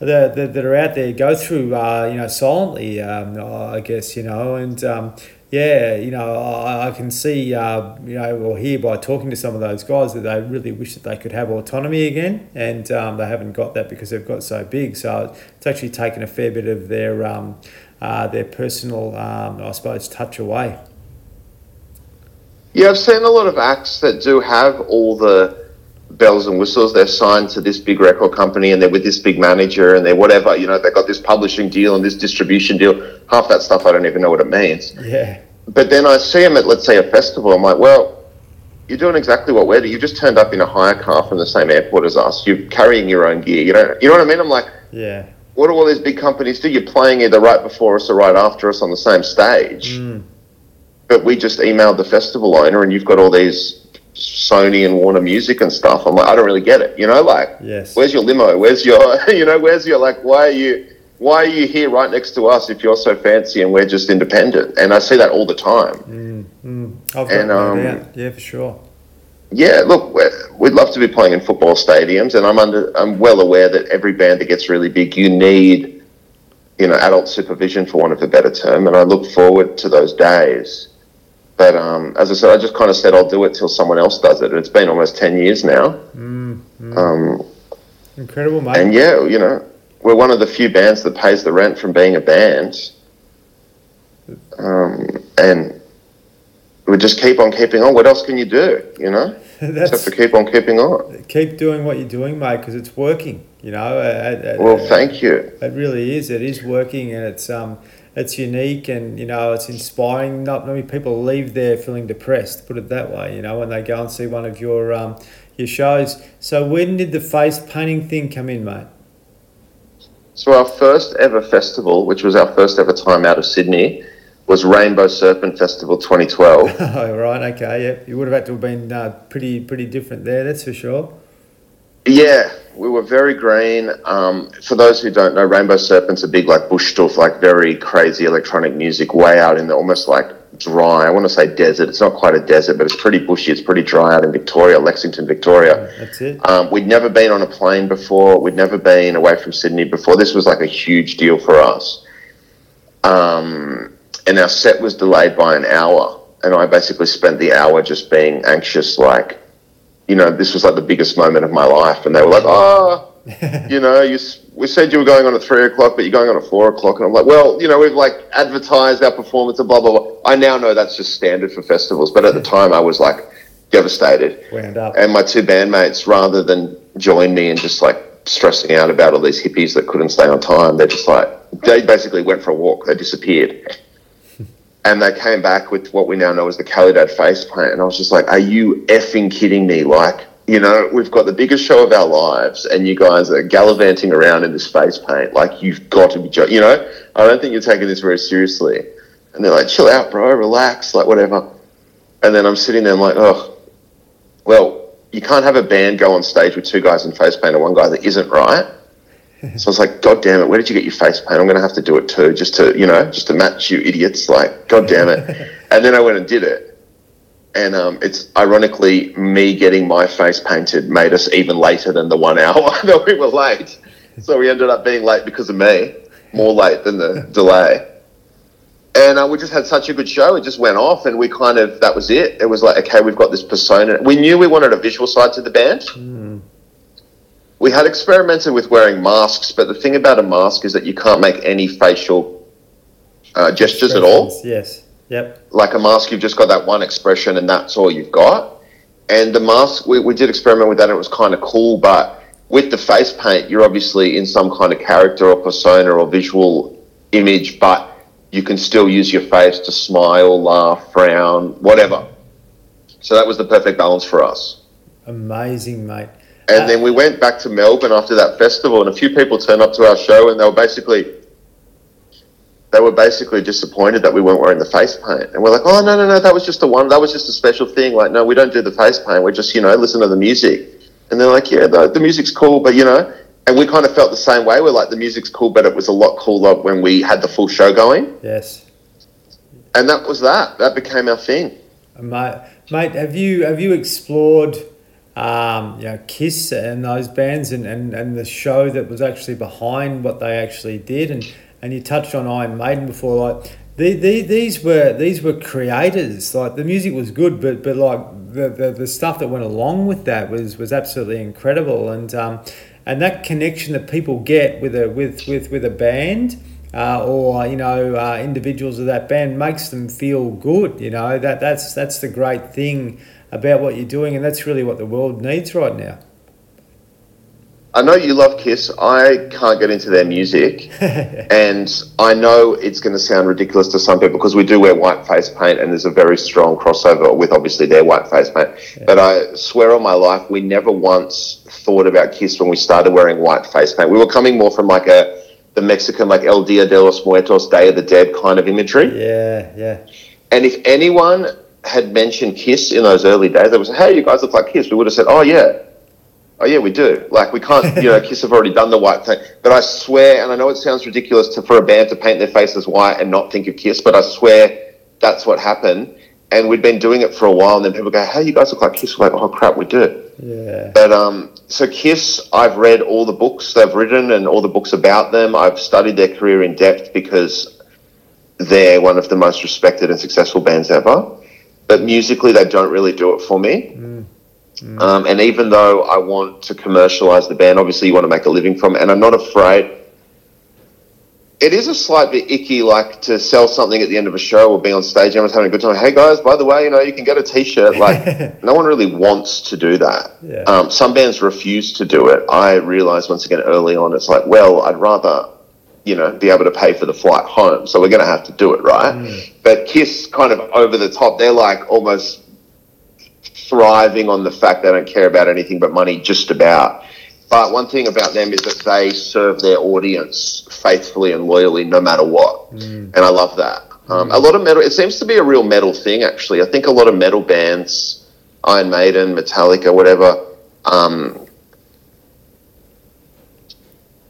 that, that, that are out there go through, uh, you know, silently, um, I guess, you know, and um, yeah, you know, I, I can see, uh, you know, or hear by talking to some of those guys that they really wish that they could have autonomy again, and um, they haven't got that because they've got so big. So it's actually taken a fair bit of their um, uh, their personal, um, I suppose, touch away. Yeah, I've seen a lot of acts that do have all the bells and whistles. They're signed to this big record company and they're with this big manager and they're whatever, you know, they've got this publishing deal and this distribution deal. Half that stuff I don't even know what it means. Yeah, But then I see them at, let's say, a festival. I'm like, well, you're doing exactly what we're doing. You've just turned up in a hire car from the same airport as us. You're carrying your own gear. You don't, you know what I mean? I'm like, yeah, what do all these big companies do? You're playing either right before us or right after us on the same stage. Mm. But we just emailed the festival owner, and you've got all these Sony and Warner Music and stuff. I'm like, I don't really get it. You know, like, yes. where's your limo? Where's your, you know, where's your like? Why are you? Why are you here right next to us if you're so fancy and we're just independent? And I see that all the time. Mm, mm. I've got And, um. Yeah, for sure. Yeah, look, we'd love to be playing in football stadiums, and I'm under, I'm well aware that every band that gets really big, you need, you know, adult supervision for want of a better term, and I look forward to those days. But um, as I said, I just kind of said I'll do it till someone else does it. It's been almost ten years now, Mm, mm. um, Incredible, mate. and yeah, you know, we're one of the few bands that pays the rent from being a band, um, and we just keep on keeping on. What else can you do? You know, except That's for keep on keeping on. keep doing what you're doing, mate, because it's working. You know. Well, thank you. It really is. It is working, and it's um, it's unique, and you know, it's inspiring. Not many people leave there feeling depressed. Put it that way. You know, when they go and see one of your um, your shows. So when did the face painting thing come in, mate? So our first ever festival, which was our first ever time out of Sydney, was Rainbow Serpent Festival 2012. oh, right. Okay. Yeah. You would have had to have been uh, pretty pretty different there. That's for sure. Yeah, we were very green. Um, for those who don't know, Rainbow Serpent's a big like bush stuff, like very crazy electronic music, way out in the almost like dry. I want to say desert. It's not quite a desert, but it's pretty bushy. It's pretty dry out in Victoria, Lexton, Victoria. That's it. Um, we'd never been on a plane before. We'd never been away from Sydney before. This was like a huge deal for us. Um, and our set was delayed by an hour. And I basically spent the hour just being anxious, like, you know, this was like the biggest moment of my life. And they were like, oh, you know, you, we said you were going on at three o'clock, but you're going on at four o'clock. And I'm like, well, you know, we've like advertised our performance and blah, blah, blah. I now know that's just standard for festivals. But at the time, I was like devastated. Wound up. And my two bandmates, rather than join me and just like stressing out about all these hippies that couldn't stay on time, they're just like, they basically went for a walk. They disappeared. And they came back with what we now know as the Kallidad face paint. And I was just like, are you effing kidding me? Like, you know, we've got the biggest show of our lives and you guys are gallivanting around in this face paint. Like, you've got to be, jo- you know, I don't think you're taking this very seriously. And they're like, chill out, bro, relax, like, whatever. And then I'm sitting there, I'm like, oh, well, you can't have a band go on stage with two guys in face paint and one guy that isn't right. So I was like, God damn it, where did you get your face paint? I'm going to have to do it too, just to, you know, just to match you idiots. Like, God damn it. and then I went and did it. And um, it's ironically me getting my face painted made us even later than the one hour that we were late. So we ended up being late because of me, more late than the delay. And uh, we just had such a good show. It just went off, and we kind of that was it. It was like, okay, we've got this persona. We knew we wanted a visual side to the band. We had experimented with wearing masks, but the thing about a mask is that you can't make any facial uh, gestures at all Yes. Yep. like a mask, you've just got that one expression and that's all you've got. And the mask, we, we did experiment with that and it was kind of cool, but with the face paint, you're obviously in some kind of character or persona or visual image, but you can still use your face to smile, laugh, frown, whatever. So that was the perfect balance for us. Amazing, mate. And then we went back to Melbourne after that festival, and a few people turned up to our show, and they were basically they were basically disappointed that we weren't wearing the face paint. And we're like, oh no no no, that was just a one, that was just a special thing. Like, no, we don't do the face paint. We just you know listen to the music. And they're like, yeah, the, the music's cool, but you know. And we kind of felt the same way. We're like, the music's cool, but it was a lot cooler when we had the full show going. Yes. And that was that. That became our thing. Mate, mate, have you have you explored, um, you know, Kiss and those bands and, and, and the show that was actually behind what they actually did, and, and you touched on Iron Maiden before, like the, the, these were these were creators. Like the music was good, but but like the, the, the stuff that went along with that was was absolutely incredible, and um, and that connection that people get with a with with with a band uh, or you know uh, individuals of that band makes them feel good. You know that that's that's the great thing about what you're doing, and that's really what the world needs right now. I know you love Kiss. I can't get into their music. and I know it's going to sound ridiculous to some people because we do wear white face paint and there's a very strong crossover with obviously their white face paint. But I swear on my life, we never once thought about Kiss when we started wearing white face paint. We were coming more from like a the Mexican like El Dia de los Muertos, Day of the Dead kind of imagery. Yeah, yeah, And if anyone had mentioned Kiss in those early days, they would say, "Hey, you guys look like Kiss." We would have said, "Oh yeah, oh yeah, we do." Like we can't, you know, Kiss have already done the white thing. But I swear, and I know it sounds ridiculous to for a band to paint their faces white and not think of Kiss, but I swear that's what happened. And we'd been doing it for a while, and then people go, "Hey, you guys look like Kiss." We're like, "Oh crap, we do." yeah. But um, so Kiss, I've read all the books they've written and all the books about them. I've studied their career in depth because they're one of the most respected and successful bands ever. But musically, they don't really do it for me. Um, and even though I want to commercialize the band, obviously you want to make a living from it, and I'm not afraid. It is a slight bit icky, like to sell something at the end of a show or be on stage. Everyone's having a good time. Hey guys, by the way, you know you can get a T-shirt. Like no one really wants to do that. Yeah. Um, some bands refuse to do it. I realized once again early on, it's like, well, I'd rather, you know, be able to pay for the flight home. So we're going to have to do it, right? But Kiss, kind of over the top, they're like almost thriving on the fact they don't care about anything but money, just about. But one thing about them is that they serve their audience faithfully and loyally, no matter what, and I love that. Um, a lot of metal. It seems to be a real metal thing, actually. I think a lot of metal bands, Iron Maiden, Metallica, whatever, um,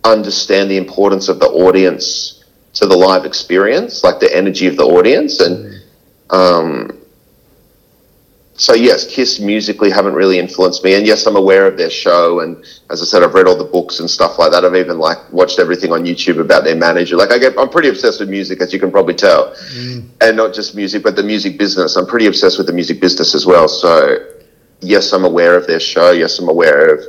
understand the importance of the audience to the live experience, like the energy of the audience. And Um, so yes, Kiss musically haven't really influenced me, and yes, I'm aware of their show, and as I said, I've read all the books and stuff like that. I've even like watched everything on YouTube about their manager. Like I get, I'm pretty obsessed with music, as you can probably tell, mm. and not just music, but the music business. I'm pretty obsessed with the music business as well. So yes, I'm aware of their show. Yes, I'm aware of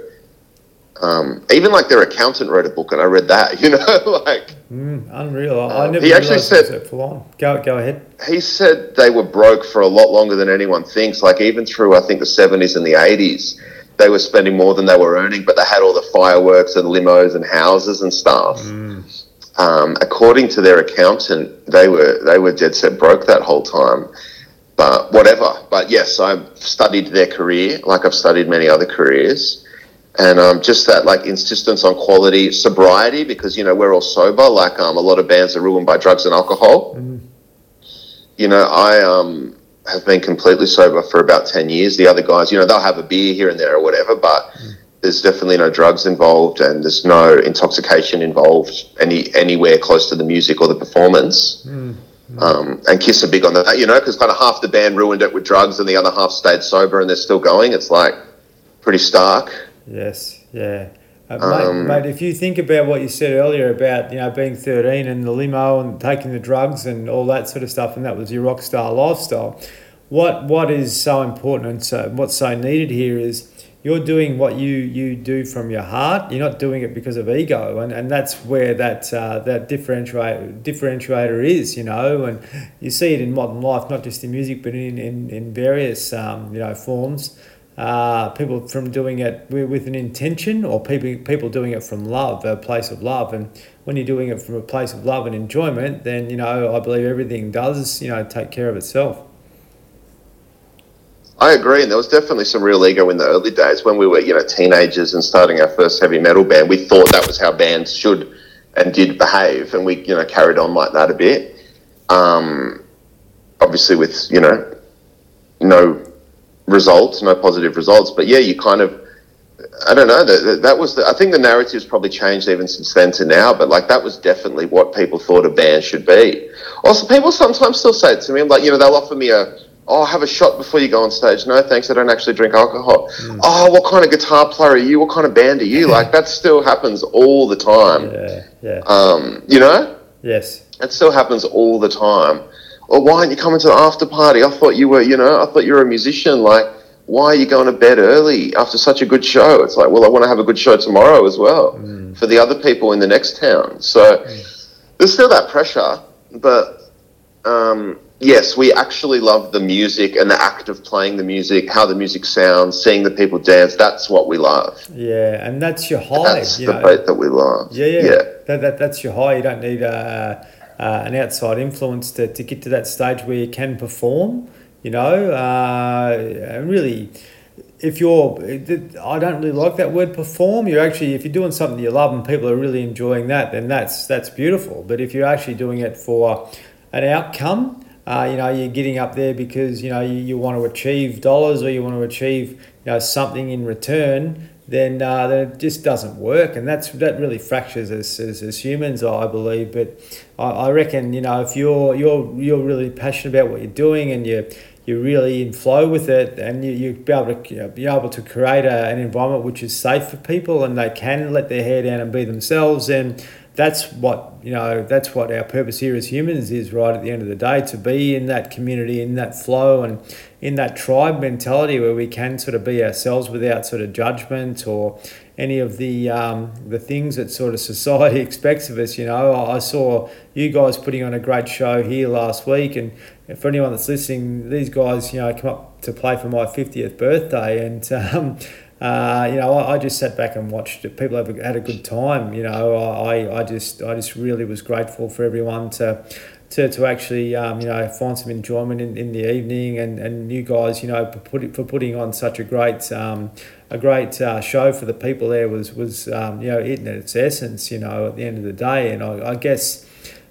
um, even like their accountant wrote a book, and I read that. You know, like mm, unreal. I uh, never. He actually said full on. Go go ahead. He said they were broke for a lot longer than anyone thinks. Like even through I think the seventies and the eighties, they were spending more than they were earning, but they had all the fireworks and limos and houses and stuff. Mm. Um, according to their accountant, they were they were dead set broke that whole time. But whatever. But yes, I've studied their career, like I've studied many other careers and um, just that like insistence on quality, sobriety, because you know we're all sober. Like um, a lot of bands are ruined by drugs and alcohol. Mm. You know, I um, have been completely sober for about ten years. The other guys, you know, they'll have a beer here and there or whatever, but mm. there's definitely no drugs involved, and there's no intoxication involved any anywhere close to the music or the performance. Mm. Um, and Kiss are big on that, you know, because kind of half the band ruined it with drugs, and the other half stayed sober, and they're still going. It's like pretty stark. Yes, yeah. Uh, mate, um, mate, if you think about what you said earlier about you know being thirteen and the limo and taking the drugs and all that sort of stuff, and that was your rock star lifestyle. What what is so important and so what's so needed here is you're doing what you you do from your heart. You're not doing it because of ego, and, and that's where that uh, that differentiator differentiator is. You know, and you see it in modern life, not just in music, but in in, in various um, you know forms uh, people from doing it with an intention or people, people doing it from love, a place of love. And when you're doing it from a place of love and enjoyment, then, you know, I believe everything does, you know, take care of itself. I agree, and there was definitely some real ego in the early days when we were, you know, teenagers and starting our first heavy metal band. We thought that was how bands should and did behave, and we, you know, carried on like that a bit. Um, obviously, with you know, no results, no positive results. But yeah, you kind of, I don't know. That that was the, I think the narrative's probably changed even since then to now. But like that was definitely what people thought a band should be. Also, people sometimes still say it to me. I'm like, you know, they'll offer me a. Oh, have a shot before you go on stage. No, thanks. I don't actually drink alcohol. Mm. Oh, what kind of guitar player are you? What kind of band are you? like that still happens all the time. Yeah, yeah. Um, you know. Yes. It still happens all the time well, why aren't you coming to the after party? I thought you were, you know, I thought you were a musician. Like, why are you going to bed early after such a good show? It's like, well, I want to have a good show tomorrow as well mm. for the other people in the next town. So mm. there's still that pressure, but um, yes, we actually love the music and the act of playing the music, how the music sounds, seeing the people dance. That's what we love. Yeah, and that's your high. That's the know. that we love. Yeah, yeah, yeah. That, that, that's your high. You don't need a. Uh uh, an outside influence to, to get to that stage where you can perform, you know, uh, really, if you're, I don't really like that word perform. You're actually, if you're doing something you love and people are really enjoying that, then that's that's beautiful. But if you're actually doing it for an outcome, uh, you know, you're getting up there because you know you, you want to achieve dollars or you want to achieve you know something in return then, uh, then it just doesn't work, and that's that really fractures us as, as humans, I believe. But I, I reckon you know if you're you're you're really passionate about what you're doing and you're, you're really in flow with it, and you you be able to you know, be able to create a, an environment which is safe for people, and they can let their hair down and be themselves, and that's what you know that's what our purpose here as humans is right at the end of the day to be in that community in that flow and in that tribe mentality where we can sort of be ourselves without sort of judgment or any of the um, the things that sort of society expects of us you know. I saw you guys putting on a great show here last week and for anyone that's listening these guys you know come up to play for my 50th birthday and um, uh, you know, I, I, just sat back and watched it. People have had a good time. You know, I, I just I just really was grateful for everyone to to, to actually um, you know find some enjoyment in, in the evening and, and you guys you know for, put, for putting on such a great um, a great uh, show for the people there was was um, you know it in its essence you know at the end of the day and I, I guess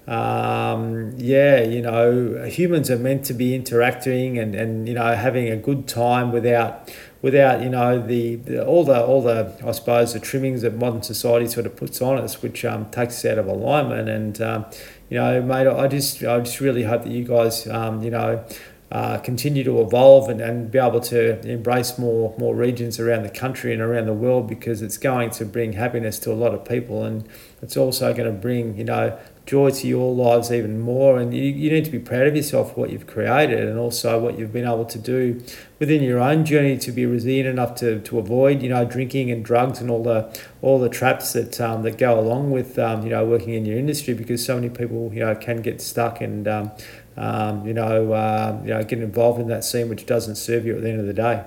um, yeah, you know, humans are meant to be interacting and, and you know having a good time without without you know the, the, all the all the I suppose the trimmings that modern society sort of puts on us, which um, takes us out of alignment. And um, you know, mate, I just I just really hope that you guys um, you know uh, continue to evolve and, and be able to embrace more more regions around the country and around the world because it's going to bring happiness to a lot of people and it's also going to bring you know joy to your lives even more and you, you need to be proud of yourself for what you've created and also what you've been able to do within your own journey to be resilient enough to, to avoid you know drinking and drugs and all the all the traps that um, that go along with um, you know working in your industry because so many people you know can get stuck and um, um, you know, uh, you know, get involved in that scene which doesn't serve you at the end of the day.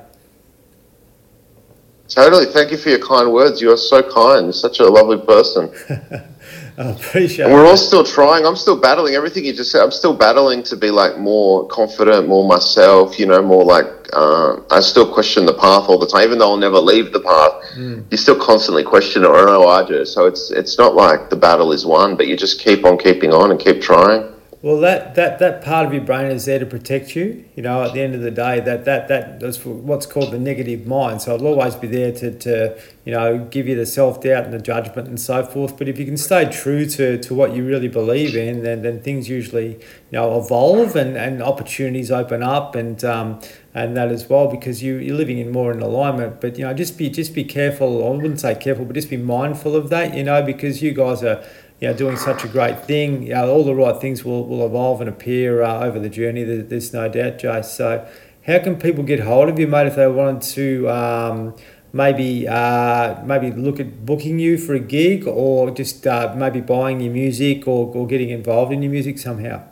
Totally. Thank you for your kind words. You are so kind. You're such a lovely person. I appreciate. And we're all still trying. I'm still battling everything you just said. I'm still battling to be like more confident, more myself. You know, more like uh, I still question the path all the time, even though I'll never leave the path. Mm. You still constantly question it, or know I do. So it's it's not like the battle is won, but you just keep on keeping on and keep trying. Well, that, that, that part of your brain is there to protect you. You know, at the end of the day, that that that that's what's called the negative mind. So it'll always be there to, to you know give you the self doubt and the judgment and so forth. But if you can stay true to, to what you really believe in, then, then things usually you know evolve and, and opportunities open up and um, and that as well because you you're living in more in alignment. But you know, just be just be careful. I wouldn't say careful, but just be mindful of that. You know, because you guys are you know, doing such a great thing. You know, all the right things will, will evolve and appear uh, over the journey. There's no doubt, Jace. So, how can people get hold of you, mate, if they wanted to um, maybe uh, maybe look at booking you for a gig or just uh, maybe buying your music or, or getting involved in your music somehow?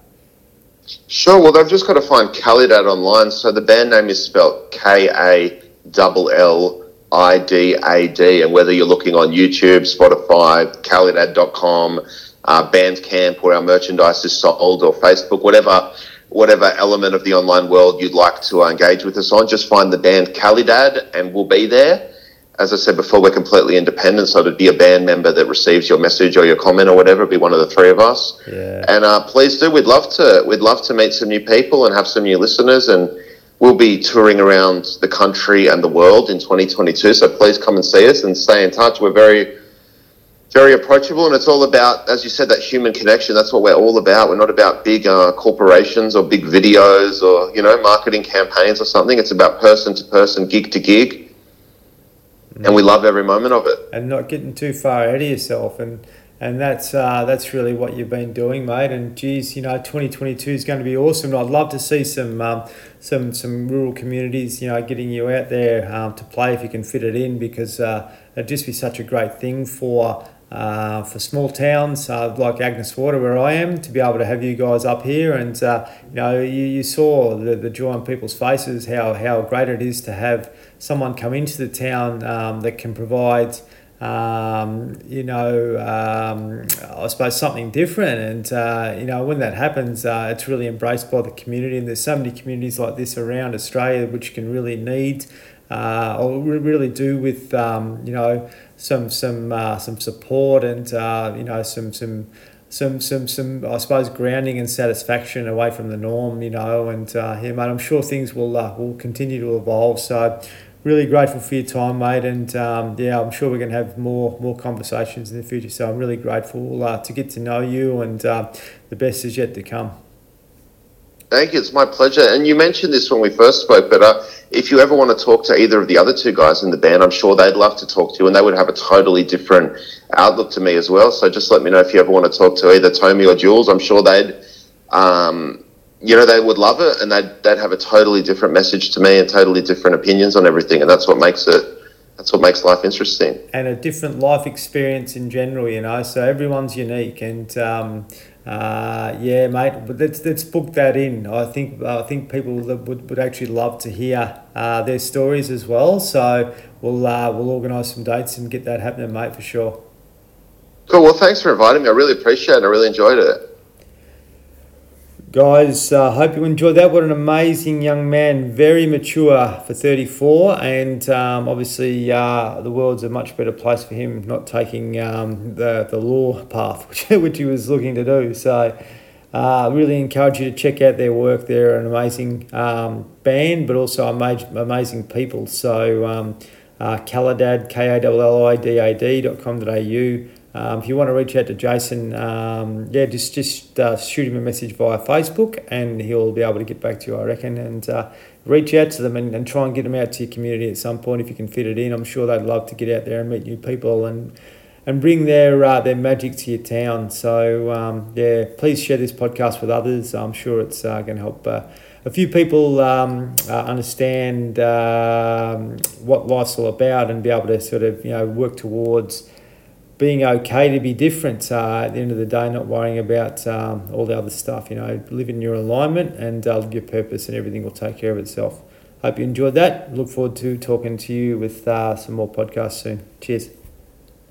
Sure. Well, they've just got to find Kallidad online. So the band name is spelled K A L L IDAD, and whether you're looking on YouTube, Spotify, Kallidad.com, uh, Bandcamp, where our merchandise is sold, or Facebook, whatever whatever element of the online world you'd like to engage with us on, just find the band Kallidad and we'll be there. As I said before, we're completely independent, so to be a band member that receives your message or your comment or whatever, be one of the three of us. Yeah. And uh, please do. We'd love to. We'd love to meet some new people and have some new listeners and we'll be touring around the country and the world in 2022. So please come and see us and stay in touch. We're very, very approachable, and it's all about, as you said, that human connection. That's what we're all about. We're not about big uh, corporations or big videos or you know marketing campaigns or something. It's about person to person, gig to gig, mm. and we love every moment of it. And not getting too far ahead of yourself and and that's uh, that's really what you've been doing, mate. And geez, you know, 2022 is going to be awesome. I'd love to see some um, some some rural communities, you know, getting you out there um, to play if you can fit it in, because uh, it'd just be such a great thing for. Uh, for small towns uh, like Agnes Water, where I am, to be able to have you guys up here, and uh, you know, you, you saw the, the joy on people's faces, how how great it is to have someone come into the town um, that can provide um, you know, um, I suppose something different. And, uh, you know, when that happens, uh, it's really embraced by the community. And there's so many communities like this around Australia which can really need uh, or really do with, um, you know, some some uh, some support and, uh, you know, some some some some some I suppose grounding and satisfaction away from the norm, you know, and uh, yeah, mate, I'm sure things will uh, will continue to evolve. So really grateful for your time, mate. And um, yeah, I'm sure we're going to have more more conversations in the future. So I'm really grateful uh, to get to know you, and uh, the best is yet to come. Thank you. It's my pleasure. And you mentioned this when we first spoke, but uh, if you ever want to talk to either of the other two guys in the band, I'm sure they'd love to talk to you, and they would have a totally different outlook to me as well. So just let me know if you ever want to talk to either Tommy or Jules. I'm sure they'd. Um, you know, they would love it and they'd, they'd have a totally different message to me and totally different opinions on everything. And that's what makes it, that's what makes life interesting. And a different life experience in general, you know, so everyone's unique. And, um, uh, yeah, mate, but let's, let's book that in. I think, I think people would, would actually love to hear, uh, their stories as well. So we'll, uh, we'll organise some dates and get that happening, mate, for sure. Cool. Well, thanks for inviting me. I really appreciate it. I really enjoyed it. Guys, uh, hope you enjoyed that. What an amazing young man, very mature for 34, and um, obviously uh, the world's a much better place for him not taking um, the, the law path, which, which he was looking to do. So, uh, really encourage you to check out their work. They're an amazing um, band, but also amazing, amazing people. So, um, uh, Kallidad, K A L L I D A D dot com au Um, if you want to reach out to Jason, um, yeah, just just uh, shoot him a message via Facebook, and he'll be able to get back to you, I reckon. And uh, reach out to them and, and try and get them out to your community at some point if you can fit it in. I'm sure they'd love to get out there and meet new people and and bring their uh, their magic to your town. So um, yeah, please share this podcast with others. I'm sure it's uh, going to help uh, a few people um, uh, understand um, what life's all about and be able to sort of you know work towards being okay to be different uh, at the end of the day, not worrying about um, all the other stuff. You know, live in your alignment and uh, live your purpose, and everything will take care of itself. Hope you enjoyed that. Look forward to talking to you with uh, some more podcasts soon. Cheers.